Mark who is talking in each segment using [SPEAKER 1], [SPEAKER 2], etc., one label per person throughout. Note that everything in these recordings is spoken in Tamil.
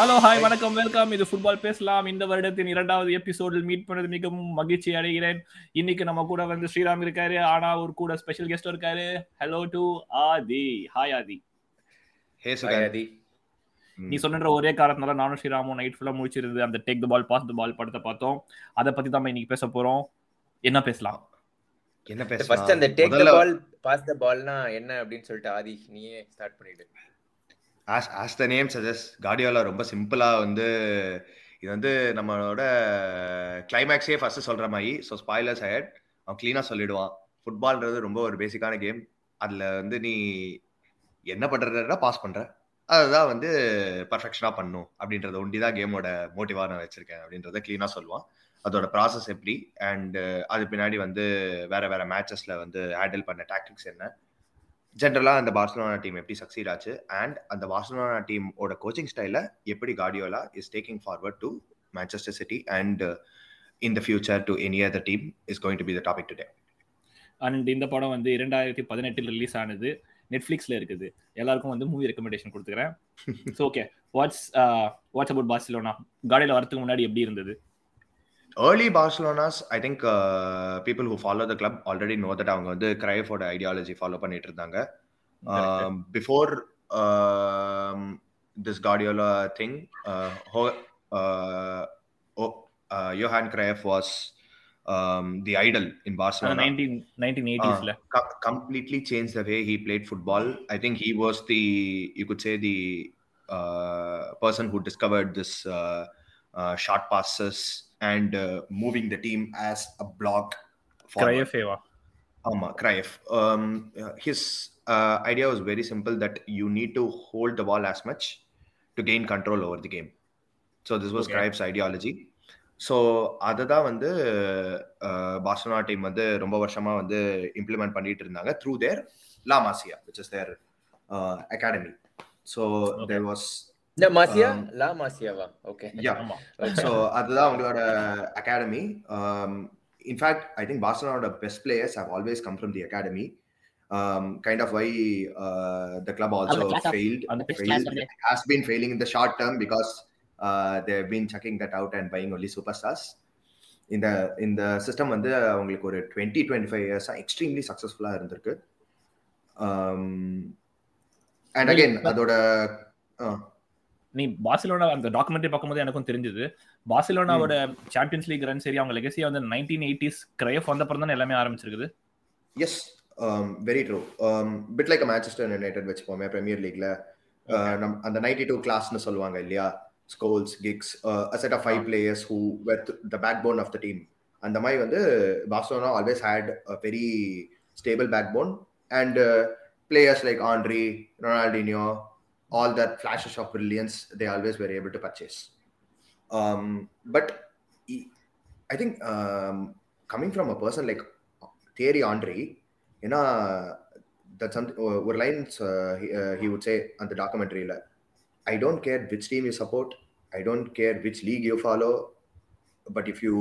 [SPEAKER 1] ஹலோ ஹாய் வணக்கம் வெல்கம் இது ஃபுட்பால் பேசலாம். இந்த வருடத்தின் இரண்டாவது எபிசோடில் மீட் பண்ணது மிகவும் மகிழ்ச்சி அடைகிறேன். இன்னைக்கு நம்ம கூட வந்து ஸ்ரீராம் இருக்காரு ஆனா ஒரு கூட ஸ்பெஷல் கெஸ்ட் இருக்காரு. Hello to Adhi. Hi Adhi.
[SPEAKER 2] Hey sugar
[SPEAKER 1] நீ சொன்ன ஒரே காரணத்தினால நானும் ஸ்ரீராமும் நைட் ஃபுல்லா முடிச்சிருந்து அந்த take the ball pass the பால் படத்தை பார்த்தோம். அதை பத்தி தான் இன்னைக்கு பேச போறோம். என்ன பேசலாம்?
[SPEAKER 2] என்ன
[SPEAKER 3] ஃபர்ஸ்ட்
[SPEAKER 2] பேசலாம்?
[SPEAKER 3] அந்த டேக் த பால் பாஸ் த பால்னா என்ன அப்படின்னு சொல்லிட்டு ஆதி நீயே ஸ்டார்ட் பண்ணிடு.
[SPEAKER 2] ஆஸ் ஆஸ் த நேம் சஜஸ் கார்டியோலா ரொம்ப சிம்பிளாக வந்து இது வந்து நம்மளோட கிளைமேக்ஸே ஃபஸ்ட்டு சொல்கிற மாதிரி. ஸோ ஸ்பாய்லர்ஸ் ஹெட் அவன் க்ளீனாக சொல்லிடுவான். ஃபுட்பால்ன்றது ரொம்ப ஒரு பேசிக்கான கேம் அதில் வந்து நீ என்ன பண்ணுறதுனா பாஸ் பண்ணுற அதுதான் வந்து பர்ஃபெக்ஷனாக பண்ணும். அப்படின்றத ஒண்டி தான் கேமோட மோட்டிவாக நான் வச்சுருக்கேன். அப்படின்றத க்ளீனாக சொல்லுவான். அதோட ப்ராசஸ் எப்படி? அண்ட் அது பின்னாடி வந்து வேறு வேறு மேட்சஸில் வந்து ஹேண்டில் பண்ண டாக்டிக்ஸ் என்ன? ஜென்ரலாக அந்த பார்சலோனா டீம் எப்படி சக்சீட் ஆச்சு? அண்ட் அந்த பார்சலோனா டீமோட கோச்சிங் ஸ்டைலில் எப்படி Guardiola is taking forward to Manchester City and in the future to any other team is going to be the topic today
[SPEAKER 1] and இந்த படம் வந்து இரண்டாயிரத்தி பதினெட்டில் ரிலீஸ் ஆனது. நெட்ஃப்ளிக்ஸில் இருக்குது. எல்லாருக்கும் வந்து மூவி ரெக்கமெண்டேஷன் கொடுத்துக்கிறேன். So okay what's what's about Barcelona காடியில் வரதுக்கு முன்னாடி எப்படி இருந்தது?
[SPEAKER 2] Early Barcelona's I think people who follow the club already know that அவங்க வந்து கிரைஃபோட ஐடியாலஜி ஃபாலோ பண்ணிட்டு இருந்தாங்க before this Guardiola thing Johan Cruyff was the idol in Barcelona
[SPEAKER 1] nineteen nineteen எயிட்டிஸ்ல
[SPEAKER 2] co- completely changed the way he played football. I think he was the, you could say, the uh, person who discovered this uh, uh, short passes and uh, moving the team as a block.
[SPEAKER 1] கிரையஃபேவா
[SPEAKER 2] Ama, Cruyff. Um, uh, his uh, idea was very simple that you need to hold the ball as much to gain control over the game. So this was
[SPEAKER 1] Okay.
[SPEAKER 2] Cruyff's ideology. So அதை தான் வந்து பார்சலோனா டீம் வந்து ரொம்ப வருஷமா வந்து இம்ப்ளிமெண்ட் பண்ணிட்டு இருந்தாங்க through their La Masia which is their academy
[SPEAKER 1] so.
[SPEAKER 2] There was
[SPEAKER 3] இந்த மாசியா
[SPEAKER 2] Um,
[SPEAKER 3] லா மாசியாவா ஓகே
[SPEAKER 2] யா ஸோ அதுதான் அவங்களோட academy in fact I think பார்சலோனோட best players have always come from the academy kind of why the
[SPEAKER 4] club of-
[SPEAKER 2] failed
[SPEAKER 4] on the class of the
[SPEAKER 2] has been failing in the short term because uh, they've been chucking that out and buying only superstars. இந்த இந்த சிஸ்டம் வந்து அவங்களுக்கு ஒரு டுவெண்ட்டி டுவெண்ட்டி ஃபைவ் இயர்ஸாக எக்ஸ்ட்ரீம்லி சக்ஸஸ்ஃபுல்லாக இருந்திருக்கு. அண்ட் அகைன் அதோட
[SPEAKER 1] நீ பார்சிலோனா அந்த டாக்குமெண்ட்ரி பார்க்கும்போது எனக்கும் தெரிஞ்சது. பார்சிலோனாவோட சாம்பியன்ஸ் லீக் ரன் சரி அவங்க லெகசியா வந்து நைன்டீன் எயிட்டிஸ் கிரையஃப் வந்த அப்புறம் தான் எல்லாமே ஆரம்பிச்சிருக்குது.
[SPEAKER 2] Yes very true bit like Manchester United வச்சுப்போமே பிரீமியர் லீக்ல நம் அந்த நைன்டி டூ கிளாஸ்னு சொல்லுவாங்க இல்லையா? Scholes Giggs a set of five players who with the backbone of the team அந்த மாதிரி வந்து Barcelona always had a very stable backbone and players like Henry Ronaldinho all that flashes of brilliance they always were able to purchase um, but he- i think um, coming from a person like Thierry Henry ஏன்னா that something ஒரு லைன்ஸ் he would say அந்த டாக்குமெண்ட்ரியில் I don't care which team you support I don't care which league you follow but if you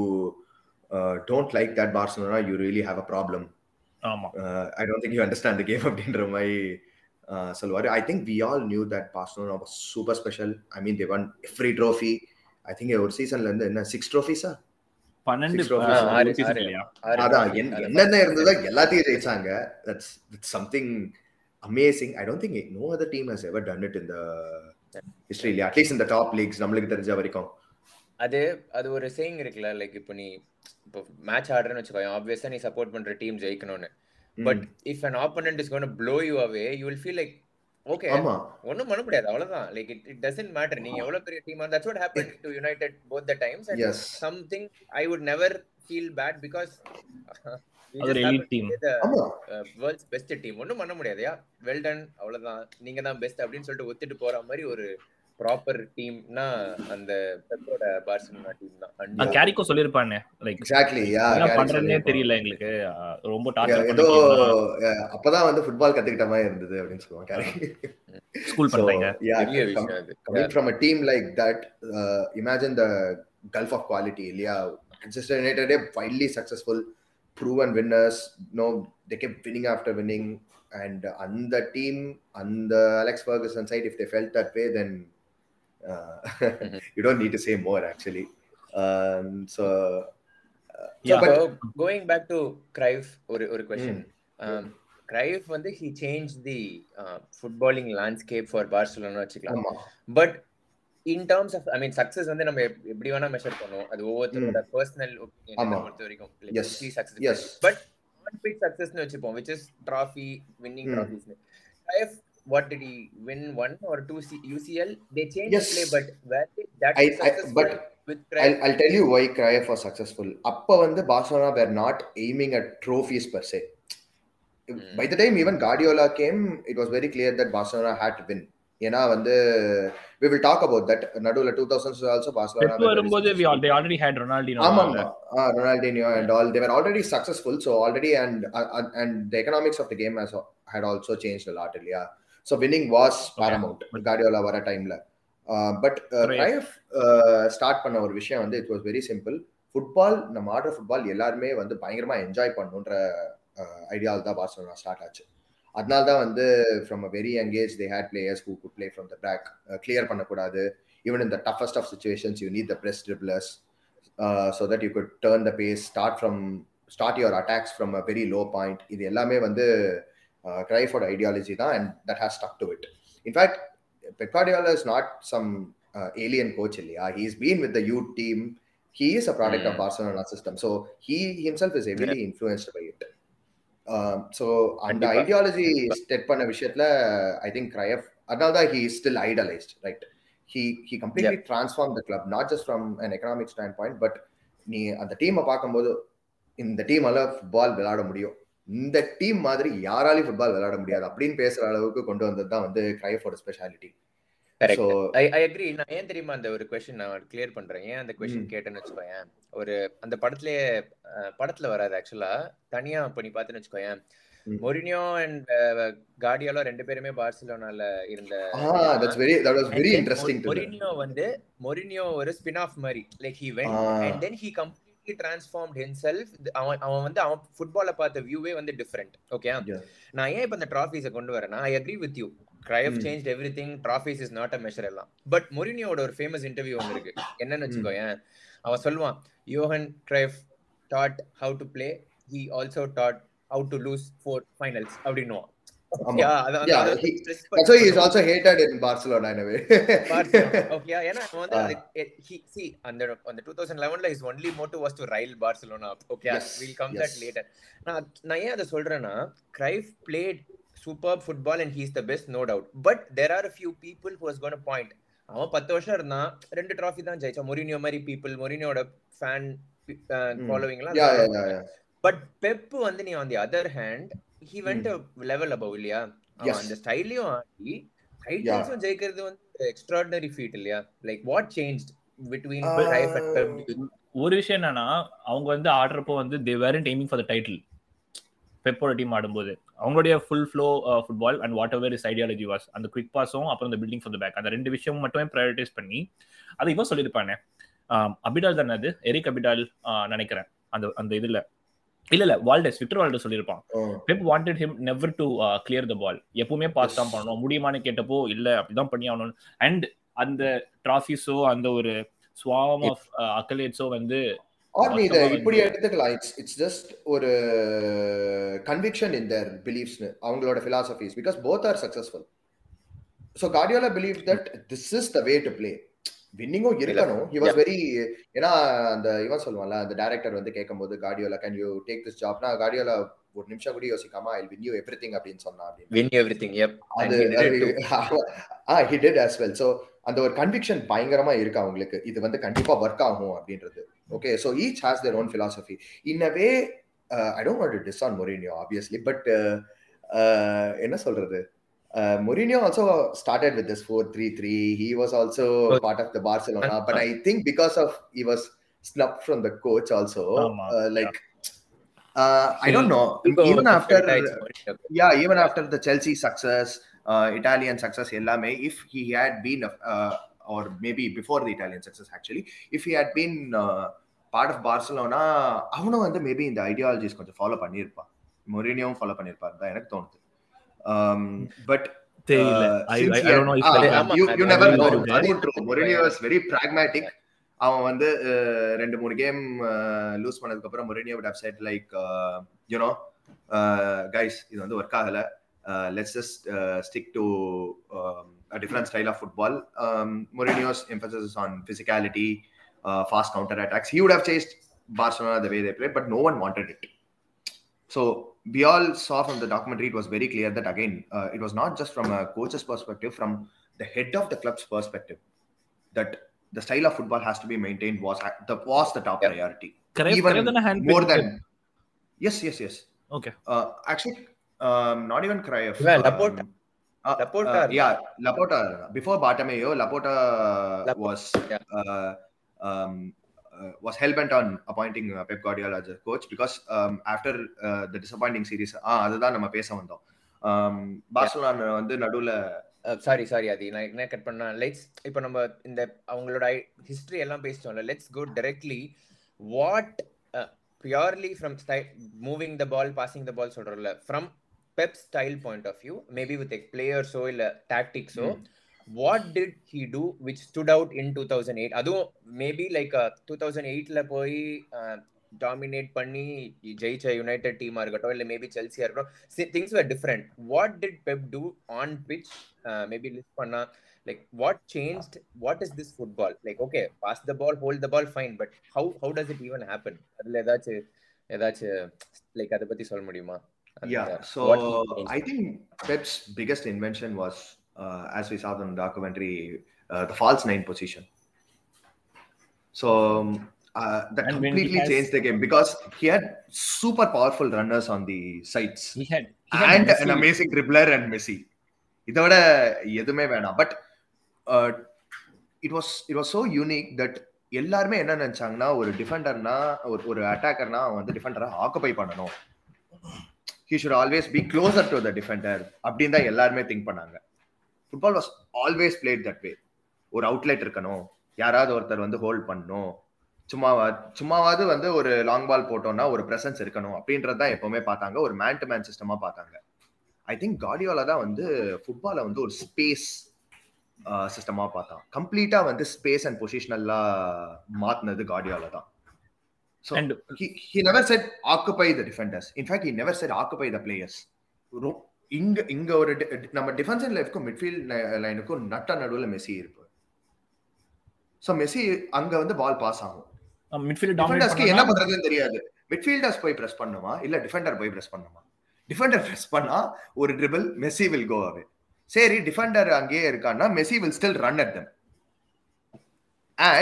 [SPEAKER 2] don't like that Barcelona you really have a problem
[SPEAKER 1] ஆமா
[SPEAKER 2] I don't think you understand the game அப்படின்ற மாதிரி uh, சொல்லுவாரு I think we all knew that Barcelona was super special I mean they won every trophy I think ஒரு சீசன்ல இருந்து என்ன சிக்ஸ் ட்ரோஃபிஸா
[SPEAKER 1] பன்னெண்டு
[SPEAKER 2] Six trophies.
[SPEAKER 1] uh,
[SPEAKER 2] அதான் என்- என்னென்ன இருந்ததோ எல்லாத்தையும் ஜெயிச்சாங்க. That's something amazing I don't think no other team has ever done it இந்த ஹிஸ்டரி இல்லையா அட்லீஸ்ட் இந்த டாப் லீக்ஸ் நம்மளுக்கு தெரிஞ்ச வரைக்கும்.
[SPEAKER 3] அது அது ஒரு சேயிங் இருக்குல்ல லைக் இப்போ நீ இப்போ மேட்ச் ஆடுறேன்னு வச்சுக்கோ ஆப்வியஸா நீ சப்போர்ட் பண்ற டீம் ஜெயிக்கணும்னு. But if an opponent is gonna blow you away you will feel like okay
[SPEAKER 2] ஆமா.
[SPEAKER 3] ஒன்றும் பண்ண முடியாது அவ்வளவுதான். Like it it doesn't matter நீங்க எவ்வளவு பெரிய team that's what happen to United both the times and
[SPEAKER 2] yes
[SPEAKER 3] something I would never feel bad because we
[SPEAKER 1] அது ஒரு
[SPEAKER 3] just happen
[SPEAKER 1] elite
[SPEAKER 3] to
[SPEAKER 1] team.
[SPEAKER 3] be the
[SPEAKER 2] ஆமா.
[SPEAKER 3] uh, world's best team. ஒன்றும் பண்ண முடியாதுயா வெல் டன் அவ்வளவுதான். நீங்க தான் பெஸ்ட் அப்படின்னு சொல்லிட்டு ஒத்துட்டு போற மாதிரி ஒரு ப்ராப்பர் டீம்னா அந்த பெப்போட பார்சலோனா டீம் தான்
[SPEAKER 1] கேரிக்கோ சொல்லிருப்பானே லைக்
[SPEAKER 2] எக்ஸாக்ட்லி யா
[SPEAKER 1] என்ன பண்றதுனே தெரியல எங்களுக்கு ரொம்ப டார்ச்சர்
[SPEAKER 2] ஏதோ அப்பதான் வந்து ஃபுட்பால் கத்துக்கிட்ட மாதிரி இருந்தது அப்படின்னு சொல்லுவாங்க
[SPEAKER 1] ஸ்கூல் பண்றாங்க
[SPEAKER 3] பெரிய விஷயம் அது
[SPEAKER 2] coming from a team like that, uh, imagine the gulf of quality. Yeah, Manchester United are widely successful, proven winners. No, they kept winning after winning. And on the team, on the Alex Ferguson side, if they felt that way, then you don't need to say more actually. Um, so, uh, so
[SPEAKER 1] Yeah.
[SPEAKER 2] but
[SPEAKER 3] going back to Cruyff, ஒரு ஒரு question. Um, Cruyff வந்து he changed the uh, footballing landscape for Barcelona வச்சுக்கலாம். But in terms of I mean success வந்து நம்ம எப்- எப்படி வேணா மெஷர் பண்ணுவோம் அது ஒவ்வொருத்தரோட பர்சனல் ஒப்பீனியன். பொறுத்த வரைக்கும்
[SPEAKER 2] Yes. Success.
[SPEAKER 3] But on pitch சக்சஸ்னு வச்சுப்போம் which is trophy winning
[SPEAKER 2] Hmm.
[SPEAKER 3] trophies Cruyff what did he win one or two C- UCL they changed
[SPEAKER 2] Yes.
[SPEAKER 3] the play but were they that
[SPEAKER 2] I- I-
[SPEAKER 3] successful
[SPEAKER 2] but
[SPEAKER 3] with
[SPEAKER 2] I'll, I'll tell you why Cruyff was successful. அப்ப வந்து Barcelona were not aiming at trophies per se.
[SPEAKER 3] Mm.
[SPEAKER 2] By the time even Guardiola came, it was very clear that Barcelona had to win. ஏன்னா வந்து we will talk about that நடுவுல 2000s also Barcelona
[SPEAKER 1] Pep
[SPEAKER 2] were very
[SPEAKER 1] வரும்போது al- they already had Ronaldinho
[SPEAKER 2] ஆமா they were already successful so already and uh, uh, and the economics of the game has had also changed a lot இல்லையா so winning was paramount. Guardiola வர டைம்ல பட். ரைஃப் ஸ்டார்ட் பண்ண ஒரு விஷயம் வந்து it was very simple football நம்ம ஆடுற ஃபுட்பால் எல்லாருமே வந்து பயங்கரமா என்ஜாய் பண்ணுன்ற ஐடியாவில் தான் பார்சலோனா ஸ்டார்ட் ஆச்சு. அதனால தான் வந்து from a very young age they had players who could play from the back clear பண்ணக்கூடாது. Even in the toughest of situations you need the press dribblers so that you could turn the pace start from start your attacks from a very low point இது எல்லாமே வந்து கிரைஃபோட ஐடியாலஜி தான் and that has stuck to it in fact Pep Guardiola is not some alien coach இல்லையா he is been with the youth team he is a product of
[SPEAKER 3] Mm.
[SPEAKER 2] Barcelona system. So he himself is heavily influenced by it. So அந்த. ஐடியாலஜி ஸ்டெட் பண்ண விஷயத்துல ஐ திங்க் கிரையஃப் அதனால தான் he still idolized right he he completely transform the club not just from an economic standpoint but நீ அந்த டீமை பார்க்கும்போது இந்த டீமால ஃபுட்பால் விளையாட முடியும் இந்த டீம் மாதிரி யாராலையும் ஃபுட்பால் விளையாட முடியாது அப்படின்னு பேசுற அளவுக்கு கொண்டு வந்தது தான் வந்து கிரைஃபோட ஸ்பெஷாலிட்டி
[SPEAKER 3] அக்ரி நான் ஏன் தெரியுமா அந்த ஒரு கொஸ்டின் நான் கிளியர் பண்றேன்? ஏன் அந்த கொஸ்டின். கேட்டேன்னு வச்சுக்கோயேன்? ஒரு அந்த படத்துலயே படத்துல வராது ஆக்சுவலா தனியா இப்ப நீ பாத்துன்னு வச்சுக்கோயேன். மொரினியோ அண்ட் கார்டியோலோ ரெண்டு பேருமே பார்சிலோனால இருந்த
[SPEAKER 2] that's
[SPEAKER 3] very
[SPEAKER 2] that
[SPEAKER 3] was
[SPEAKER 2] very interesting
[SPEAKER 3] Mourinho வந்து மொரினியோ ஒரு ஸ்பின் ஆஃப் மாதிரி like he
[SPEAKER 2] went.
[SPEAKER 3] And then he completely transformed himself அவன் அவன் வந்து அவன் ஃபுட்பாலை பார்த்த வியூவே வந்து டிஃப்ரெண்ட் ஓகே. நான் ஏன் இப்ப இந்த ட்ராஃபீஸை கொண்டு வரேன்னா I agree with you
[SPEAKER 2] Hmm.
[SPEAKER 3] Change everything trophies is not a measure எல்லாம். பட் மொரினியோட ஒரு ஃபேமஸ் இன்டர்வியூ ஒன்று இருக்கு. என்னன்னு வச்சுக்கோயேன். அவன் சொல்லுவான்
[SPEAKER 2] Johan
[SPEAKER 3] Cruyff taught how
[SPEAKER 2] to
[SPEAKER 3] play
[SPEAKER 2] he also taught how to lose four
[SPEAKER 3] finals அப்படின்னுவான். Okay வந்து
[SPEAKER 2] Ah.
[SPEAKER 3] அந்த அந்த 2011ல his only motto was to rile Barcelona up okay
[SPEAKER 2] Yes,
[SPEAKER 3] we'll come
[SPEAKER 2] yes.
[SPEAKER 3] that later நான் நான் ஏன் அதை சொல்றேன்னா Cruyff played superb football and he's the best no doubt but there are a few people who was going to point அவன் பத்து வருஷம் இருந்தான் ரெண்டு டிராஃபி தான் ஜெயிச்சான் மொரினியோ மாதிரி people மொரினியோட fan following
[SPEAKER 2] yeah, yeah, yeah, yeah.
[SPEAKER 3] But Pep வந்து நீ on the other hand he went level above இல்லையா. அந்த ஸ்டைலையும் ஆடி டைட்டில்ஸும் ஜெயிக்கிறது வந்து எக்ஸ்ட்ராடினரி ஃபீட் இல்லையா? லைக் வாட் சேஞ்ச் பிட்வீன்
[SPEAKER 1] ஒரு விஷயம் என்னன்னா அவங்க வந்து ஆடுறப்போ வந்து they weren't aiming for the title பெப்போட team ஆடும்போது. அவங்களுடைய full flow football and whatever is ideology was அந்த குவிக் பாஸும் அப்புறம் இந்த பில்டிங் ஃபார் த பேக் அந்த ரெண்டு விஷயம் மட்டுமே ப்ரையாரிட்டைஸ் பண்ணி அது இவன் சொல்லியிருப்பானே. அபிடால் தானே அது? எரிக் அபிடால் நினைக்கிறேன். அந்த அந்த இதுல. இல்ல இல்ல. வால்டஸ் விக்டர் வால்டஸ் சொல்லியிருப்பான். Pep wanted him never to clear the ball எப்பவுமே பாஸ் தான். பண்ணணும். முடியுமான்னு கேட்டப்போ இல்ல அப்படிதான் பண்ணி ஆகணும். அண்ட் அந்த டிராஃபிஸோ அந்த ஒரு ஸ்வாம் ஆஃப் அக்கலேட்ஸோ வந்து
[SPEAKER 2] or நீ இதை
[SPEAKER 1] மொத்தமா
[SPEAKER 2] இப்படி எடுத்துக்கலாம். இட்ஸ் இட்ஸ் ஜஸ்ட் ஒரு கன்விக்ஷன் இன் தேர் பிலீஃப்ஸ்னு அவங்களோட philosophies because both are successful so Guardiola believe that this is the way to play வின்னிங்கும் இருக்கணும். ஹி வாஸ் வெரி ஏன்னா அந்த இவன் சொல்லுவான்ல அந்த டைரக்டர் வந்து கேட்கும்போது Guardiola can you take this Jaffna Guardiola ஒரு நிமிஷம் கூட யோசிக்காம I win you everything அப்படின்னு. சொன்னா
[SPEAKER 3] வின் எவ்ரிதிங் எப்
[SPEAKER 2] அது ஆ he did as well. So அந்த ஒரு கன்விக்ஷன் பயங்கரமா இருக்கு அவங்களுக்கு. இது வந்து கண்டிப்பா ஒர்க் ஆகும் அப்படின்றது. Okay so each has their own philosophy. In a way I don't want to diss on Mourinho obviously but uh, uh, என்ன சொல்றது? uh, Mourinho also started with this 4-3-3 he was also part of the Barcelona but I think because of he was snubbed from the coach also
[SPEAKER 1] ஆமா.
[SPEAKER 2] uh, like uh, I don't know even after yeah, even after the Chelsea success, uh, Italian success, எல்லாமே, if he had been, uh, or maybe before the Italian success actually, if he had been uh, part of Barcelona, அவனும் வந்து மேபி இந்த ஐடியாலஜிஸ் கொஞ்சம் ஃபாலோ பண்ணியிருப்பான் மொரினியும் ஃபாலோ பண்ணியிருப்பார் தான் எனக்கு தோணுது பட்
[SPEAKER 1] தெரியல
[SPEAKER 2] Uh,
[SPEAKER 1] I- I- I don't know if
[SPEAKER 2] ah, you you never know. அதுவும். அவன் வந்து uh, ரெண்டு மூணு கேம் லூஸ் பண்ணதுக்கு அப்புறம் uh, uh, இது வந்து ஒர்க் ஆகல uh, uh, um, a different style of football. Um, Mourinho's emphasis is on physicality, uh, fast counter attacks. He would have chased Barcelona the way they played, but no one wanted it. So we all saw from the documentary, it was very clear that again, uh, it was not just from a coach's perspective, from the head of the club's perspective, that the style of football has to be maintained was the was the top
[SPEAKER 3] Yeah.
[SPEAKER 2] priority.
[SPEAKER 1] Cruyff-
[SPEAKER 2] even
[SPEAKER 1] Cruyff தானே hand
[SPEAKER 2] More
[SPEAKER 1] picked
[SPEAKER 2] than yes, yes, yes.
[SPEAKER 1] Okay.
[SPEAKER 2] Uh, actually, um, not even Cruyff.
[SPEAKER 3] Yeah,
[SPEAKER 2] um,
[SPEAKER 3] Laporta.
[SPEAKER 2] uh,
[SPEAKER 3] Laporta.
[SPEAKER 2] uh, yeah, Laporta. Before Bartomeu, Laporta
[SPEAKER 3] Laporta,
[SPEAKER 2] was
[SPEAKER 3] yeah.
[SPEAKER 2] uh, um, was hell bent on appointing uh, Pep Guardiola as a coach because um, after uh, the disappointing series, அதுதான் நம்ம பேச வந்தோம். பார்சலோனா வந்து நடுவுல
[SPEAKER 3] சாரி சாரி அது நான் என்ன கட் பண்ணா லெட்ஸ் இப்போ நம்ம இந்த அவங்களோட ஹிஸ்டரி எல்லாம் பேசிட்டோம்ல let's go directly what purely from style moving the ball passing the ball சொல்றோம்ல from Pep style point of view maybe with பிளேயர்ஸோ இல்ல டாக்டிக்ஸோ what did he do which stood out in two thousand eight அதுவும் மேபி லைக் டூ தௌசண்ட் எயிட்ல போய் டாமினேட் பண்ணி ஜெயிச்ச யுனைடெட் டீமா இருக்கட்டும் இல்ல மேபி செல்சியா இருக்கட்டும் things were different what did Pep do on pitch maybe list பண்ணா like what changed what is this football like okay pass the ball hold the ball fine but how how does it even happen அதுல ஏதாச்சும் ஏதாச்சும் லைக் அதை பத்தி சொல்ல முடியுமா
[SPEAKER 2] Yeah,
[SPEAKER 3] அந்த
[SPEAKER 2] so. I think Pep's biggest invention was, uh, as we saw in the documentary, uh, the false nine position. So um, uh, that
[SPEAKER 1] And
[SPEAKER 2] completely
[SPEAKER 1] has-
[SPEAKER 2] changed the game because he had super powerful runners on the sides
[SPEAKER 1] He had, he had
[SPEAKER 2] and
[SPEAKER 1] Messi.
[SPEAKER 2] an amazing dribbler and Messi. இதோட எதுவுமே வேணாம் but it was it was so unique that எல்லாருமே என்ன நினைச்சாங்கன்னா ஒரு டிஃபெண்டர்னா ஒரு ஒரு அட்டாக்கர்னா அவன் வந்து டிஃபெண்டரை ஆக்குபை பண்ணணும் he should always be closer to the defender அப்படின்னு தான் எல்லாருமே திங்க் பண்ணாங்க football was always played that way ஒரு அவுட்லெட் இருக்கணும். யாராவது ஒருத்தர் வந்து ஹோல்ட் பண்ணணும். சும்மாவா சும்மாவாவது வந்து ஒரு லாங் பால் போட்டோம்னா ஒரு பிரசன்ஸ் இருக்கணும் அப்படின்றது தான் எப்பவுமே பார்த்தாங்க. ஒரு மேன் டு மேன் சிஸ்டமா பார்த்தாங்க. ஐ திங்க் கார்டியோலா தான் வந்து ஃபுட்பாலை வந்து ஒரு ஸ்பேஸ் சிஸ்டமா பார்த்தான். கம்ப்ளீட்டா வந்து ஸ்பேஸ் அண்ட் பொசிஷனல்லாம் மாத்தினது கார்டியோலா தான். So
[SPEAKER 1] And
[SPEAKER 2] he, he never said occupy the defenders. In fact, he never said occupy the players. இங்க இங்க ஒரு நம்ம டிஃபென்ஸ் லைஃப்க்கும் மிட்ஃபீல்ட் லைனுக்கும் நட்ட நடுவில் மெஸ்ஸி இருப்பார். ஸோ மெஸ்ஸி அங்க வந்து பால் பாஸ் ஆகும்.
[SPEAKER 1] மிட்ஃபீல்ட் டாமினேட்
[SPEAKER 2] டிஃபெண்டர்ஸ்க்கு என்ன பண்றதுன்னு தெரியாது. மிட்ஃபீல்டர்ஸ் போய் பிரஸ் பண்ணுமா? இல்ல டிஃபெண்டர் போய் பிரஸ் பண்ணுமா? டிஃபெண்டர் பிரஸ் பண்ணா ஒரு dribble Messi will go away சரி டிஃபெண்டர் அங்கேயே இருக்கான்னா Messi will still run at them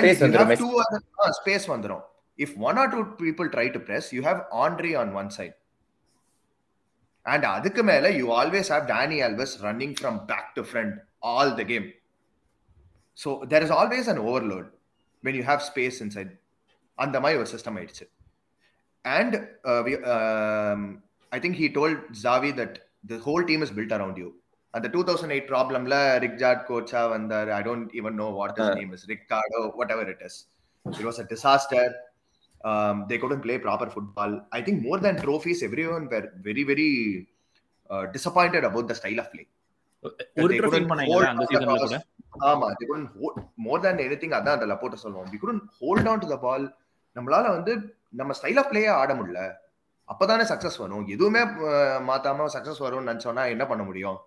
[SPEAKER 3] Space
[SPEAKER 2] and space வந்துரும். If one or two people try to press you have Andres on one side and அதுக்கு மேல you always have Dani Alves running from back to front all the game so there is always an overload when you have space inside அந்த மாதிரி ஒரு சிஸ்டம் ஆயிடுச்சு. And I think he told Xavi that the whole team is built around you அந்த டூ தௌசண்ட் எயிட் ப்ராப்ளம்ல ரிக்ஜார்ட் கோச்சா வந்தார். I don't even know what is name is Ricardo whatever it is it was a disaster um, they couldn't play proper football. I think more than trophies, everyone were very, very uh, disappointed about the style of play.
[SPEAKER 1] ஒரு ட்ரோஃபி பண்ணாங்க அந்த சீசன்ல. கூட
[SPEAKER 2] ஆமா they couldn't hold, more than anything அதான் அந்த லப்போட்ட சொல்லுவோம் hold on to the ball நம்மளால வந்து நம்ம ஸ்டைல் ஆஃப் பிளேயே ஆட முடியல அப்பதானே சக்சஸ் வரும் எதுவுமே மாத்தாம சக்சஸ் வரும்னு நினைச்சோம்னா என்ன பண்ண முடியும்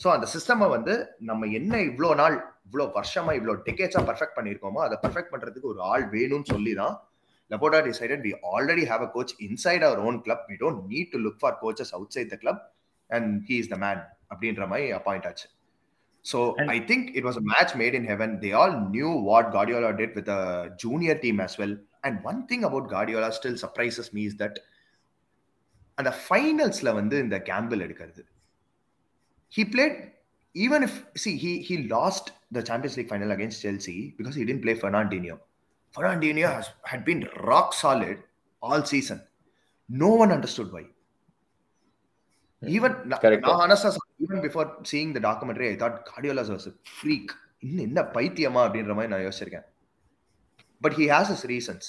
[SPEAKER 2] ஸோ அந்த சிஸ்டமை வந்து நம்ம என்ன இவ்வளோ நாள் இவ்வளோ வருஷமா இவ்வளோ டெக்கேட்ஸா பர்ஃபெக்ட் பண்ணியிருக்கோமோ அதை பர்ஃபெக்ட் பண்றதுக்கு ஒரு ஆள் வேணும்னு சொல்லி தான் Laporta decided we already have a coach inside our own club. We don't need to look for coaches outside the club, and he is the man. அப்படின்ற மாதிரி அப்பாயிண்ட் ஆச்சு
[SPEAKER 1] so
[SPEAKER 2] I think it was a match made in heaven they all knew what Guardiola did with a junior team as well and one thing about Guardiola still surprises me is that அந்த ஃபைனல்ஸ்ல வந்து இந்த கேம்பிள் எடுக்கிறது he played even if see he he lost the Champions League final against Chelsea because he didn't play Fernandinho. Fernandinho has had been rock solid all season. No one understood why. Even na-
[SPEAKER 3] Correct.
[SPEAKER 2] நான் honestly even before seeing the documentary, I thought Guardiola was a freak. இன்னும் என்ன பைத்தியமா அப்படின்ற மாதிரி நான் யோசிச்சிருக்கேன் but he has his reasons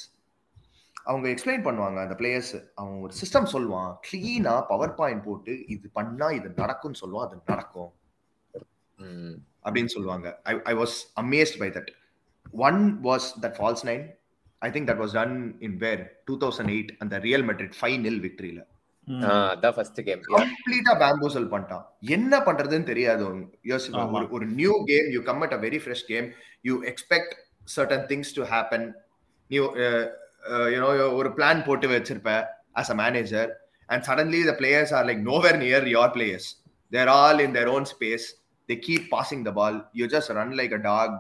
[SPEAKER 2] அவங்க எக்ஸ்பிளைன் பண்ணுவாங்க அந்த பிளேயர்ஸ் அவன் ஒரு சிஸ்டம் சொல்லுவான் கிளீனா பவர் பாயிண்ட் போட்டு இது பண்ணா இது நடக்கும்னு சொல்லுவான் அது நடக்கும். அப்படின்னு சொல்லுவாங்க I I was amazed by that one was that false nine I think that was done in where two thousand eight அந்த ரியல் மெட்ரிட் ஃபைவ் நில் விக்டரியில
[SPEAKER 1] ம்.
[SPEAKER 3] ஆ, அதான் ஃபர்ஸ்ட் கேம்
[SPEAKER 2] கம்ப்ளீட்டா பேம்போசல் பண்ணிட்டான். என்ன பண்றதுன்னு தெரியாது யோசிப்பா. ஒரு ஒரு new game you come at a very fresh game you expect certain things to happen நீ யூனோ ஒரு பிளான் போட்டு வச்சிருப்ப as a manager and suddenly the players are like nowhere near your players they're all in their own space They keep passing the ball you just run like a dog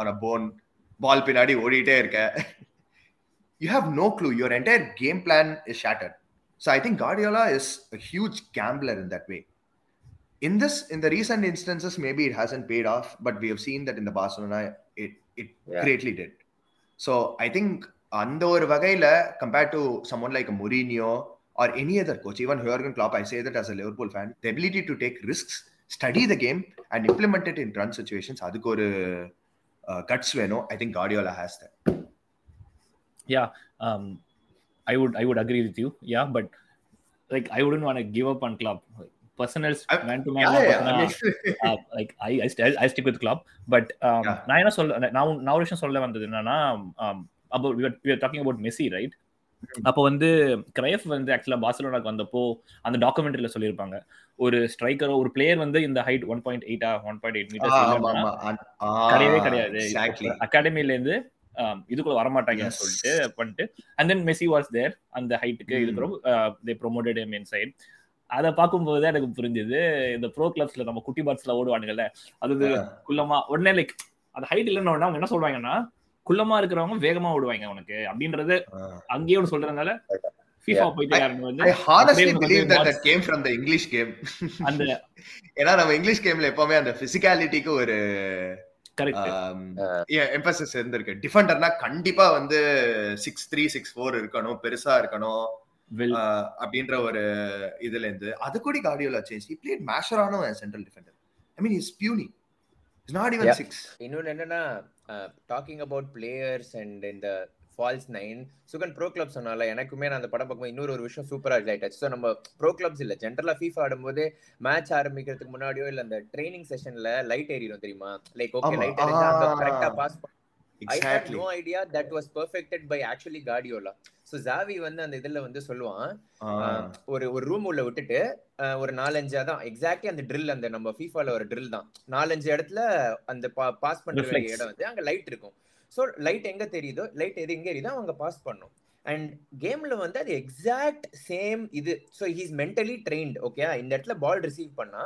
[SPEAKER 2] or a bone ball பின்னாடி ஓடிட்டே இருக்க you have no clue your entire game plan is shattered So I think Guardiola is a huge gambler in that way. In this, in the recent instances, maybe it hasn't paid off, but we have seen that in the Barcelona, it it
[SPEAKER 3] Yeah.
[SPEAKER 2] greatly did. So I think அந்த ஒரு வகையில compared to someone like a Mourinho or any other coach, even Jurgen Klopp, I say that as a Liverpool fan, the ability to take the game, and implement it in run situations, அதுக்கு ஒரு guts வேணும். I think Guardiola has that.
[SPEAKER 1] um, I would I would agree with you. Yeah, but like I wouldn't want to give up on club. Personal
[SPEAKER 2] I-
[SPEAKER 1] man to man.
[SPEAKER 2] Yeah, yeah, I mean,
[SPEAKER 1] uh, like I I, st- I stick with club. But um,
[SPEAKER 2] Yeah.
[SPEAKER 1] நான் என்ன சொல்ல நான் நான் ஒரு விஷயம் சொல்ல வந்தது என்னன்னா um, were, we were talking about Messi, right? அப்போ வந்து கிரைஃப் வந்து ஆக்சுவலா பார்சலோனாக்கு வந்தப்போ அந்த டாக்குமெண்ட்ரியில சொல்லியிருப்பாங்க ஒரு ஸ்ட்ரைக்கரோ ஒரு பிளேயர் வந்து இந்த ஹைட் ஒன் பாயிண்ட் எயிட்டா ஒன் பாயிண்ட் எயிட்
[SPEAKER 2] ஆ,
[SPEAKER 1] கிடையவே கிடையாது. அகாடமில இருந்து இதுக்குள்ள வரமாட்டாங்கன்னு. சொல்லிட்டு பண்ணிட்டு and then Messi was there அந்த ஹைட்டுக்கு. இதுக்கு தே ப்ரொமோட்டட் எம் இன்சைட் அதை பார்க்கும்போது தான் எனக்கு புரிஞ்சது இந்த ப்ரோ கிளப்ஸ்ல நம்ம குட்டி பாட்ஸ்ல ஓடுவானுங்கல்ல அது. குள்ளமா உடனே லைக் அந்த ஹைட் இல்லைன்னு அவங்க என்ன சொல்றாங்கன்னா குள்ளமா இருக்கிறவங்க வேகமா ஓடுவாங்க உனக்கு அப்படின்றது. அங்கேயே ஒன்று சொல்றதுனால FIFA
[SPEAKER 3] Yeah.
[SPEAKER 1] போயிட்டு வந்து
[SPEAKER 2] I honestly
[SPEAKER 1] அப்படியே
[SPEAKER 2] believe
[SPEAKER 1] வந்து
[SPEAKER 2] that
[SPEAKER 1] bots-
[SPEAKER 2] that came from the English game.
[SPEAKER 1] அந்த
[SPEAKER 2] ஏன்னா நம்ம இங்கிலீஷ் கேம்ல எப்பவுமே அந்த பிசிக்காலிட்டிக்கு ஒரு எம்பசஸ் இருந்திருக்கு. டிஃபெண்டர்னா கண்டிப்பா வந்து சிக்ஸ் த்ரீ சிக்ஸ் ஃபோர் இருக்கணும் பெருசா இருக்கணும். அப்படின்ற ஒரு இதுல இருந்து. அது கூட Guardiola change he played Mascherano central defender I mean is பியூனி is not even. Six
[SPEAKER 3] இன்னொன்னு என்னன்னா டாக்கிங் அபவுட் பிளேயர்ஸ் அண்ட் இந்த ஃபால்ஸ் நைன் சுகன் ப்ரோ கிளப் சொன்னால எனக்குமே நான் அந்த படம் பார்க்கும்போது இன்னொரு ஒரு விஷயம் சூப்பரா ரிலேட் ஆச்சு ஸோ நம்ம ப்ரோ கிளப்ஸ் இல்ல. ஜென்ரலா ஃபீஃபா ஆடும்போது மேட்ச் ஆரம்பிக்கிறதுக்கு முன்னாடியோ இல்ல அந்த ட்ரைனிங் செஷன்ல லைட் ஏறிடும் தெரியுமா? Like
[SPEAKER 2] okay.
[SPEAKER 3] லைட். கரெக்டா pass I
[SPEAKER 2] had
[SPEAKER 3] no idea that was perfected by actually Guardiola so Xavi வந்து அந்த இதுல வந்து சொல்லுவான் ஒரு ஒரு ரூம் உள்ள விட்டுட்டு ஒரு நாலஞ்சு அதான் எக்ஸாக்ட்லி அந்த ட்ரில் அந்த நம்ம ஃபீஃபால ஒரு ட்ரில் தான். நாலஞ்சு இடத்துல அந்த பாஸ் பண்ற இடம் வந்து அங்க லைட் இருக்கும். ஸோ லைட் எங்க தெரியுதோ? லைட் எது எங்க எரியுதோ அவங்க பாஸ் பண்ணும். அண்ட் கேம்ல வந்து அது எக்ஸாக்ட் சேம் இது. So he's mentally trained okay இந்த இடத்துல பால் ரிசீவ் பண்ணா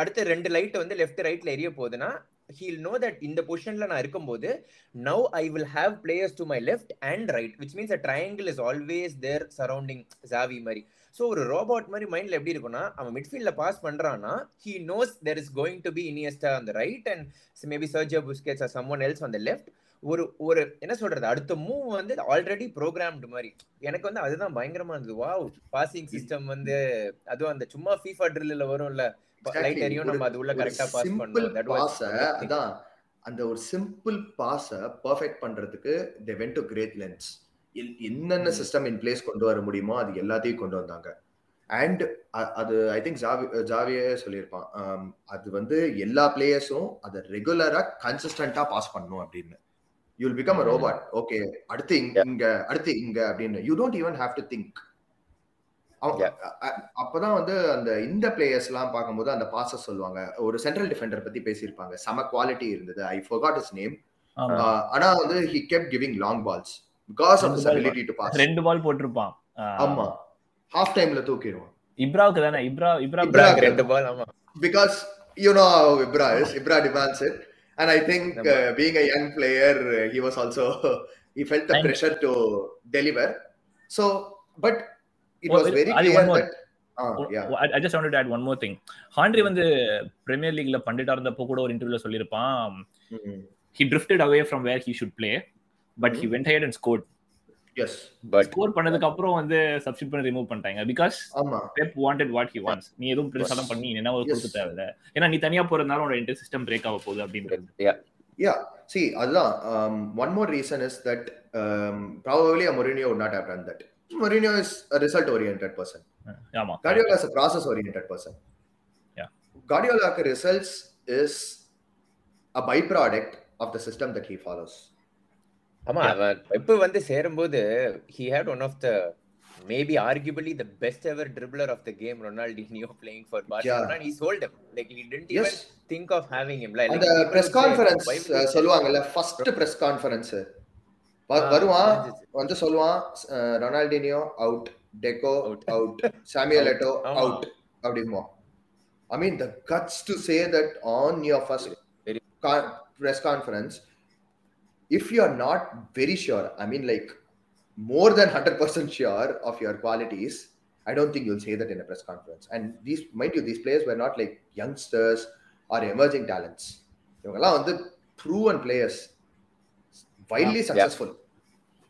[SPEAKER 3] அடுத்து ரெண்டு லைட் வந்து லெஃப்ட் ரைட்ல எரிய போகுதுன்னா ஹீல் நோ தட் இந்த பொசிஷன்ல நான் இருக்கும்போது now I will have players to my left and right which means a triangle is always there surrounding Xavi மாதிரி. ஸோ ஒரு ரோபோட் மாதிரி மைண்ட்ல எப்படி இருக்கும்னா அவன் மிட்ஃபீல்ட்ல பாஸ் பண்றான்னா he knows there is going to be Iniesta அந்த right and maybe Sergio Busquets someone else அந்த லெஃப்ட் ஒரு ஒரு என்ன சொல்றது? அடுத்த மூவ் வந்து ஆல்ரெடி ப்ரோக்ராம்டு மாதிரி. எனக்கு வந்து அதுதான் பயங்கரமா இருந்தது. வாவ் பாசிங் சிஸ்டம் வந்து அதுவும் அந்த சும்மா ஃபீஃபா ட்ரில்ல வரும்ல. லைட் எரியும் நம்ம அது உள்ள கரெக்டா பாஸ்
[SPEAKER 2] பாஸ அதான் அந்த ஒரு சிம்பிள் பாஸ பெர்ஃபெக்ட் பண்றதுக்கு they went to great lengths என்னென்ன. சிஸ்டம் இன் பிளேஸ் கொண்டு வர முடியுமோ அது எல்லாத்தையும் கொண்டு வந்தாங்க. அண்ட் அது ஐ திங்க் ஜாவி ஜாவியே சொல்லியிருப்பான். அது வந்து எல்லா பிளேயர்ஸும் அதை ரெகுலரா கன்சிஸ்டன்டா பாஸ் பண்ணணும் அப்படின்னு. You will become
[SPEAKER 3] a.
[SPEAKER 2] Robot okay அடுத்து இங்க- அடுத்து இங்க அப்படின்னு. You don't even have to
[SPEAKER 3] think.
[SPEAKER 2] அப்பதான் வந்து அந்த இந்த பிளேயர்ஸ் எல்லாம் பார்க்கும்போது அந்த பாசஸ் சொல்லுவாங்க. ஒரு சென்ட்ரல் டிஃபெண்டர் பத்தி பேசியிருப்பாங்க. செம குவாலிட்டி இருந்தது. ஐ forgot his நேம் ஆனா வந்து he kept giving long balls. Because of
[SPEAKER 1] ரெண்டு
[SPEAKER 2] his
[SPEAKER 1] ball
[SPEAKER 2] ability to pass
[SPEAKER 1] ரெண்டு பால் போட்டிருப்பான்
[SPEAKER 2] ஆமா ஹாஃப் டைம்ல தூக்கிடுவான்
[SPEAKER 1] இப்ராவுக்கு தானே இப்ரா இப்ரா
[SPEAKER 2] இப்ரா-
[SPEAKER 3] ரெண்டு பால் ஆமா
[SPEAKER 2] because you know how Ibra is Ibra demands it and I think
[SPEAKER 3] ஆமா.
[SPEAKER 2] uh, being a young player uh, he was also he felt the pressure to deliver so but it was very clear that ah, yeah
[SPEAKER 1] I, I just wanted to add one more thing. ஹாண்ட்ரி வந்து பிரீமியர் லீக்ல பண்டிட்டா இருந்தப்போ கூட ஒரு இன்டர்வியூல சொல்லியிருப்பான்
[SPEAKER 2] Mhm.
[SPEAKER 1] he drifted away from where he should but he went ahead and scored
[SPEAKER 2] yes
[SPEAKER 3] but
[SPEAKER 1] score பண்ணதுக்கு அப்புறம் வந்து சப்ஸ்டிட் பண்ணி ரிமூவ் பண்ணிட்டாங்க பிகாஸ்
[SPEAKER 2] ஆமா
[SPEAKER 1] Pep wanted what he wants நீ எதுவும் பெருசாலாம் பண்ணி என்ன ஒரு. கொடுக்க தேவையில்ல ஏன்னா நீ தனியா போறதுனால உன்னோட இன்டர் சிஸ்டம் பிரேக் ஆக போகுது அப்படின்றது
[SPEAKER 2] Yeah, see, அதுதான் um, one more reason is that um, probably a Mourinho would not have done that. Mourinho is a result-oriented person.
[SPEAKER 1] ஆமா
[SPEAKER 2] Guardiola is a process-oriented person.
[SPEAKER 1] Yeah.
[SPEAKER 2] Guardiolaக்கு results is a byproduct of the system that he follows.
[SPEAKER 3] ஆமா அவன் பெப்பு வந்து சேரும்போது one of the maybe arguably the best ever dribbler of the game Ronaldinho playing for Barcelona and he sold him like he didn't even
[SPEAKER 2] Yes.
[SPEAKER 3] think of having him like
[SPEAKER 2] அந்த பிரஸ் கான்ஃபரன்ஸ் சொல்லுவாங்கல்ல ஃபர்ஸ்ட் பிரஸ் கான்ஃபரன்ஸ் வருவான். வந்து சொல்லுவான் Ronaldinho
[SPEAKER 3] out
[SPEAKER 2] Deco. Out Samuel
[SPEAKER 3] Eto'o.
[SPEAKER 2] Out அப்படிமோ I mean the guts to say that on your
[SPEAKER 3] first
[SPEAKER 2] press conference if you are not very sure i mean like more than 100% sure of your qualities i don't think you'll say that in a press conference and these mind you these players were not like youngsters or emerging talents இவங்கெல்லாம் வந்து proven players widely
[SPEAKER 3] Yeah.
[SPEAKER 2] successful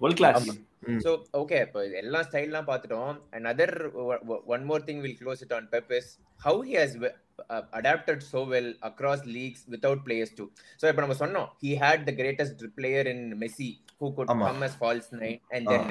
[SPEAKER 1] world class
[SPEAKER 3] ஆமா. So okay, இப்போ எல்லா ஸ்டைல்லாம் பார்த்துட்டோம் another one more thing will close it on Pep is how he has uh, adapted so well across leagues without players too. So இப்போ நம்ம சொன்னோம் he had the greatest player in Messi who could
[SPEAKER 2] ஆமா.
[SPEAKER 3] come as false nine and then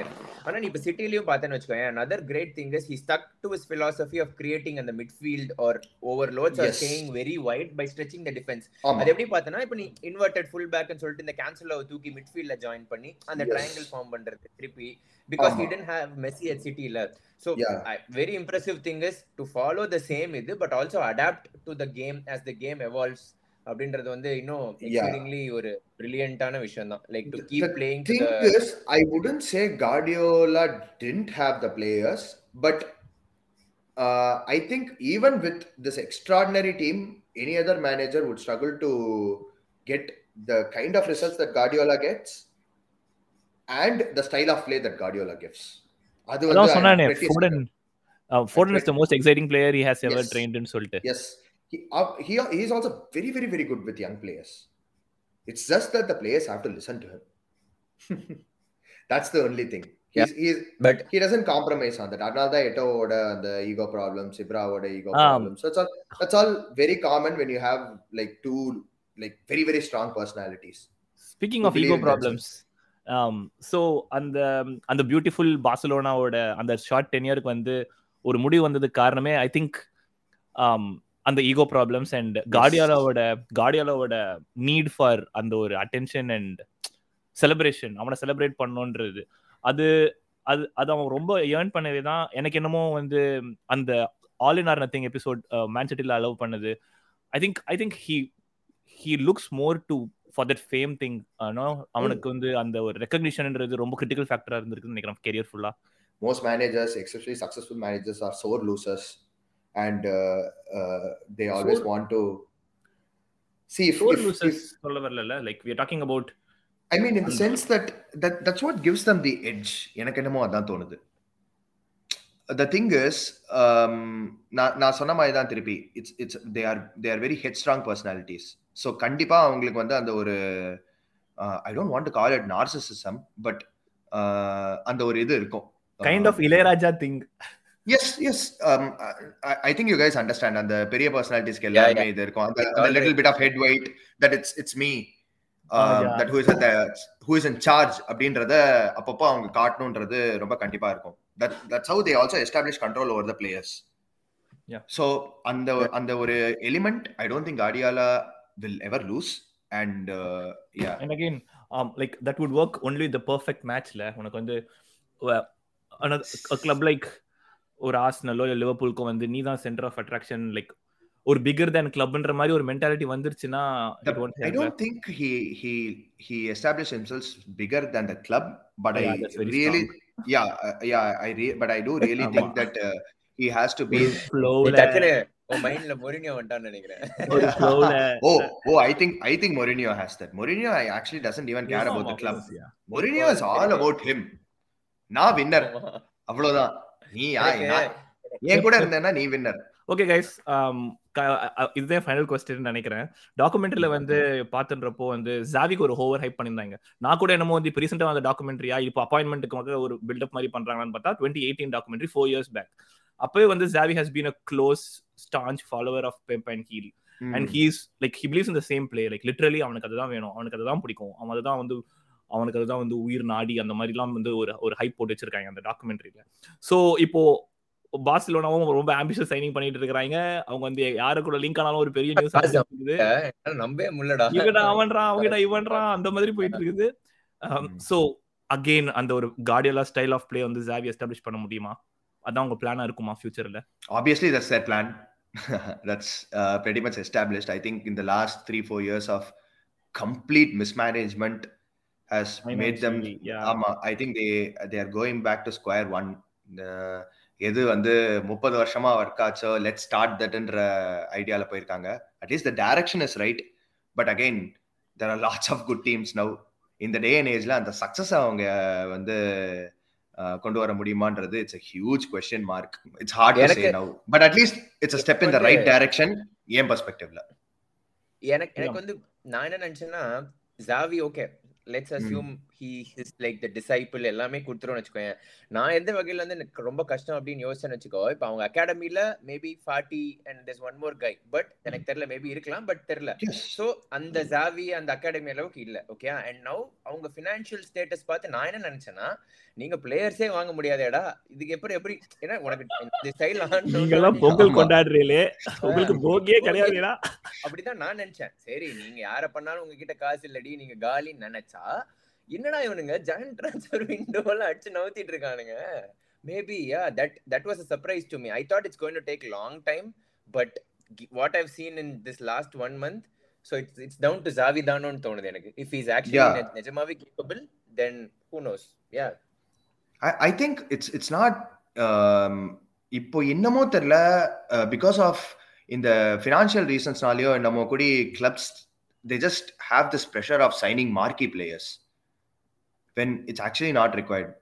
[SPEAKER 3] ஆனா நீ இப்போ சிட்டிலயும் பார்த்தேன்னு வச்சுக்கோங்க another great thing is he stuck to his philosophy of creating in the midfield or overloads or
[SPEAKER 2] Yes.
[SPEAKER 3] staying very wide by stretching the defense
[SPEAKER 2] ஆமா
[SPEAKER 3] அது எப்படி பார்த்தனா இப்போ நீ இன்வெர்டட் ஃபுல் பேக்னு சொல்லிட்டு இந்த கேன்சல் தூக்கி மிட்ஃபீல்ட்ல ஜாயின் பண்ணி அந்த. ட்ரையாங்கிள் ஃபார்ம் பண்றது திருப்பி பிகாஸ் ஹி
[SPEAKER 2] ஆமா.
[SPEAKER 3] டென்ட் ஹேவ் மெஸ்ஸி அட் சிட்டில so
[SPEAKER 2] Yeah.
[SPEAKER 3] Very impressive thing is to follow the same இது but also adapt to the game as the game evolves அப்படின்றது வந்து இன்னும் எக்ஸ்பீரிங்லி ஒரு பிரில்லியன்ட்டான விஷயம் தான் like to keep
[SPEAKER 2] The
[SPEAKER 3] playing
[SPEAKER 2] thing is, I wouldn't say Guardiola didn't have the players, but uh, I think even with this extraordinary team, any other manager would struggle to get the kind of results that Guardiola gets and the style of play that Guardiola gives. அது
[SPEAKER 1] அதான்
[SPEAKER 2] வந்து
[SPEAKER 1] சொன்னானே
[SPEAKER 2] I'm pretty
[SPEAKER 1] Foden
[SPEAKER 2] certain.
[SPEAKER 1] Foden is the most exciting player he has ever
[SPEAKER 2] Yes.
[SPEAKER 1] ட்ரெயின்ட்னு சொல்லிட்டு
[SPEAKER 2] Yes, he, uh, he he's also very very very good with young players. It's just that the players have to listen to him. That's the only thing. He's, he's
[SPEAKER 3] but
[SPEAKER 2] he doesn't compromise on that. அதனால தான் எட்டோவோட அந்த ego problems இப்ராவோட ego
[SPEAKER 1] Ah.
[SPEAKER 2] Problems that's all that's all very common when you have like two like very very strong personalities.
[SPEAKER 1] Speaking
[SPEAKER 2] Who
[SPEAKER 1] of
[SPEAKER 2] believe
[SPEAKER 1] ego
[SPEAKER 2] in
[SPEAKER 1] problems so அந்த அந்த பியூட்டிஃபுல் பார்சலோனாவோட அந்த ஷார்ட் டென்யருக்கு வந்து ஒரு முடிவு வந்ததுக்கு காரணமே ஐ திங்க் அந்த ஈகோ ப்ராப்ளம்ஸ் அண்ட் கார்டியாலாவோட கார்டியாலாவோட நீட் ஃபார் அந்த ஒரு அட்டென்ஷன் அண்ட் செலிப்ரேஷன் அவனை செலிப்ரேட் பண்ணணுன்றது. அது அது அது அவன் ரொம்ப ஏர்ன் பண்ணவே தான் எனக்கு என்னமோ வந்து அந்த all in or nothing episode மேன்சிட்டியில் allow பண்ணது. I think I think he he looks more to for that fame thing அவனுக்கு வந்து அந்த ஒரு ரெக்கக்னிஷன்ன்றது ரொம்ப கிரிட்டிக்கல் ஃபேக்டரா இருந்திருக்குன்னு நினைக்கிறேன் கெரியர் ஃபுல்லா
[SPEAKER 2] Most managers, especially successful managers, are sore losers, and uh, uh, they always
[SPEAKER 1] Sore-
[SPEAKER 2] want to see if,
[SPEAKER 1] Sore
[SPEAKER 2] if,
[SPEAKER 1] losers
[SPEAKER 2] if
[SPEAKER 1] சொல்ல வரல like we are talking about
[SPEAKER 2] I mean, in the sense that that that's what gives them the edge. எனக்கு என்னமோ அதான் தோணுது the thing is um, நான் நான் சொன்ன மாதிரி தான் திருப்பி it's it's they are they are very headstrong personalities so கண்டிப்பா அவங்களுக்கு வந்து அந்த ஒரு I don't want to call it narcissism but அந்த ஒரு இது இருக்கும்.
[SPEAKER 1] Kind of Ilaiyaraaja thing
[SPEAKER 2] yes yes I think you guys understand அந்த பெரிய பர்சனாலிட்டிஸ்க்கு எல்லாருமே இது இருக்கும். அந்த little bit of head weight that it's
[SPEAKER 1] it's me.
[SPEAKER 2] That who is who is in charge அப்படின்றத அப்பப்போ அவங்க காட்டணுன்றது ரொம்ப கண்டிப்பா இருக்கும். That that's how they also establish control over the players
[SPEAKER 1] Yeah.
[SPEAKER 2] So அந்த அந்த ஒரு element I don't think Guardiola will ever lose and yeah
[SPEAKER 1] and again like that would work only the perfect மேட்ச்ல உனக்கு வந்து கிளப் லைக் ஒரு ஆஸ்னலோ இல்லை லிவர்பூலுக்கோ வந்து நீ தான் சென்டர் ஆஃப் அட்ராக்ஷன் லைக் ஒரு பிகர் தேன் கிளப்ன்ற மாதிரி ஒரு மென்டாலிட்டி வந்துருச்சுன்னா it won't
[SPEAKER 2] I
[SPEAKER 1] help.
[SPEAKER 2] don't think he he he established himself bigger than the club, but
[SPEAKER 1] Yeah,
[SPEAKER 2] I
[SPEAKER 1] that's very
[SPEAKER 2] really yeah uh, yeah I re- but I do
[SPEAKER 3] மைண்ட்ல மொரினியோ வந்துட்டான்னு நினைக்கிறேன்.
[SPEAKER 1] ஒரு flowல
[SPEAKER 2] oh oh I think I think Mourinho has that. Mourinho I actually doesn't even care about the club.
[SPEAKER 1] Yeah.
[SPEAKER 2] Mourinho is all about him. நான் வின்னர் அவ்வளவுதான். நீ கூட இருந்தேன்னா நீ வின்னர்
[SPEAKER 1] ஓகே கைஸ் இதுதான் ஃபைனல் கொஸ்டின் நினைக்கிறேன். டாக்குமெண்ட்ரியில வந்து பாத்துன்றப்போ வந்து ஜாவிக்கு ஒரு ஓவர் ஹைப் பண்ணியிருந்தாங்க. நான் கூட என்னமோ வந்து ரீசெண்டாக வந்த டாக்குமெண்ட்ரியா இப்போ அப்பாயின்மெண்ட்டுக்கு வந்து ஒரு பில்டப் மாதிரி பண்றாங்களான்னு பார்த்தா twenty eighteen documentary four years back அப்பவே வந்து Xavi has been a close staunch follower of Pep and he'll and he's like he believes இந்த சேம் பிளே லைக் லிட்ரலி அவனுக்கு அதுதான் வேணும். அவனுக்கு அதுதான் பிடிக்கும். அவன் அதுதான் வந்து அவனுக்கு அதுதான் வந்து உயிர் நாடி அந்த மாதிரிலாம் வந்து ஒரு ஒரு ஹைப் போட்டு வச்சிருக்காங்க அந்த டாக்குமெண்ட்ரியில ஸோ இப்போ பார்சிலோனாவும் ரொம்ப ஆம்பிஷியஸ் சைனிங் பண்ணிட்டு இருக்காங்க அவங்க வந்து யாரு கூட லிங்க் ஆனாலும் ஒரு பெரிய நியூஸ் இருக்குது
[SPEAKER 3] நம்பவே முடியலடா.
[SPEAKER 1] இவடா அவன்றான் அவங்கடா இவன்றான் அந்த மாதிரி போயிட்டு இருக்குது. சோ அகைன் அந்த ஒரு கார்டியலா ஸ்டைல் ஆஃப் பிளே வந்து ஜாவி எஸ்டாப்ளிஷ் பண்ண முடியுமா? அதான் உங்க பிளானா இருக்குமா ஃபியூச்சர்ல
[SPEAKER 2] that's their plan. That's uh, pretty much established. I think in the last three four years of complete mismanagement has made them ஆமா I think they they are going back to square one எது வந்து முப்பது வருஷமா ஒர்க் ஆச்சோ லெட் ஸ்டார்ட் தட்ன்ற ஐடியால போயிருக்காங்க. At least the direction is right but again there are lots of good teams now இந்த டே அண்ட் ஏஜ்ல அந்த சக்சஸ் அவங்க வந்து கொண்டு வர முடியுமான்றது it's a huge question mark it's hard to say now but at least it's a step in the right direction ஏன் பெர்ஸ்பெக்டிவ்ல
[SPEAKER 3] எனக்கு எனக்கு வந்து நான் என்ன நினைச்சேன்னா Xavi okay let's assume he is like the disciple எல்லாமே கொடுத்துருவோம்னு வச்சுக்கோங்க நான் எந்த வகையில வந்து எனக்கு ரொம்ப கஷ்டம் அப்படின்னு யோசிச்சேன்னு வச்சுக்கோ இப்போ அவங்க அகாடமில maybe forty and this one more guy but எனக்கு தெரியல மேபி இருக்கலாம் பட் தெரியல. ஸோ அந்த ஜாவி அந்த அகாடமி அளவுக்கு இல்ல ஓகே அண்ட் நவ் அவங்க ஃபினான்ஷியல் ஸ்டேட்டஸ் பார்த்து நான் என்ன நினைச்சேன்னா நீங்க பிளேயர்ஸே வாங்க முடியாதேடா. இதுக்கு எப்படி எப்படி? ஏன்னா உனக்கு இந்த ஸ்டைல்
[SPEAKER 1] நீங்க எல்லாம் பொங்கல் கொண்டாடுறீங்களே. உங்களுக்கு போகியே கிடையாதுடா.
[SPEAKER 3] அப்படிதான் நான் நினைச்சேன். சரி நீங்க யார பண்ணாலும் உங்ககிட்ட காசு இல்லடி நீங்க காலின்னு நினைச்சா என்னடா இவனுங்க ஜாயின் ட்ரான்ஸ்ஃபர் விண்டோலாம் அடிச்சு நவுத்திட்டு இருக்கானுங்க. Maybe yeah that that was a surprise to me I thought it's going to take long time but what I've seen in this last one month so it's it's down to Xavi தானோன்னு தோணுது எனக்கு. இஃப் இஸ் ஆக்சுவலி நிஜமாவே capable then who knows yeah
[SPEAKER 2] I think it's it's not இப்போ என்னமோ தெரியல பிகாஸ் ஆஃப் இந்த ஃபினான்ஷியல் ரீசன்ஸ்னாலேயோ என்னமோ கூடி clubs they just have this pressure of signing marquee players when it's actually not required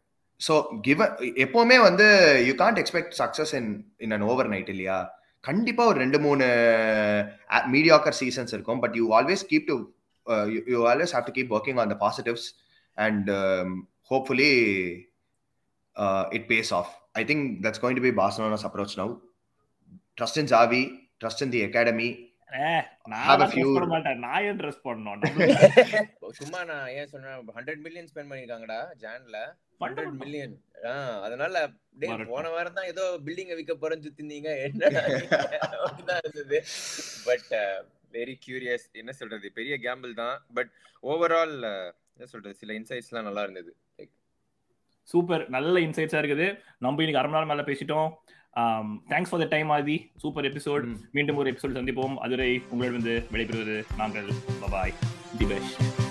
[SPEAKER 2] so given எப்போவுமே வந்து you can't expect success in in an overnight இல்லையா? கண்டிப்பா ஒரு ரெண்டு மூணு மீடியாக்கர் சீசன்ஸ் இருக்கும். But you always keep to you always have to keep working on the positives and hopefully it pays off. I think that's going to be Barcelona's approach now. Trust in Xavi, trust in the academy.
[SPEAKER 1] have a few நான் ஏன் ட்ரெஸ்
[SPEAKER 3] சும்மா நான் ஏன் சொன்னா 100 மில்லியன் ஸ்பெண்ட் பண்ணிருக்காங்கடா ஜான்ல. 100 மில்லியன் அதனால போன வாரம் தான் ஏதோ பில்டிங் விக்க போறேன்னு சுத்தினீங்க. என்ன இருந்தது. பட் வெரி கியூரியஸ் என்ன சொல்றது? பெரிய கேம்பிள் தான். பட் ஓவரால் என்ன சொல்றது? சில இன்சைட்ஸ்லாம் நல்லா இருந்தது.
[SPEAKER 1] சூப்பர் நல்ல இன்சைட்ஸா இருக்குது. நம்ம இன்னைக்கு அரை மணி நேரம் மேல பேசிட்டோம். Thanks for the time Aadhi. Super episode மீண்டும் ஒரு எபிசோட் சந்திப்போம். அதுரை உங்களிடம் விடைபெறுவது நாங்கள். Bye bye the best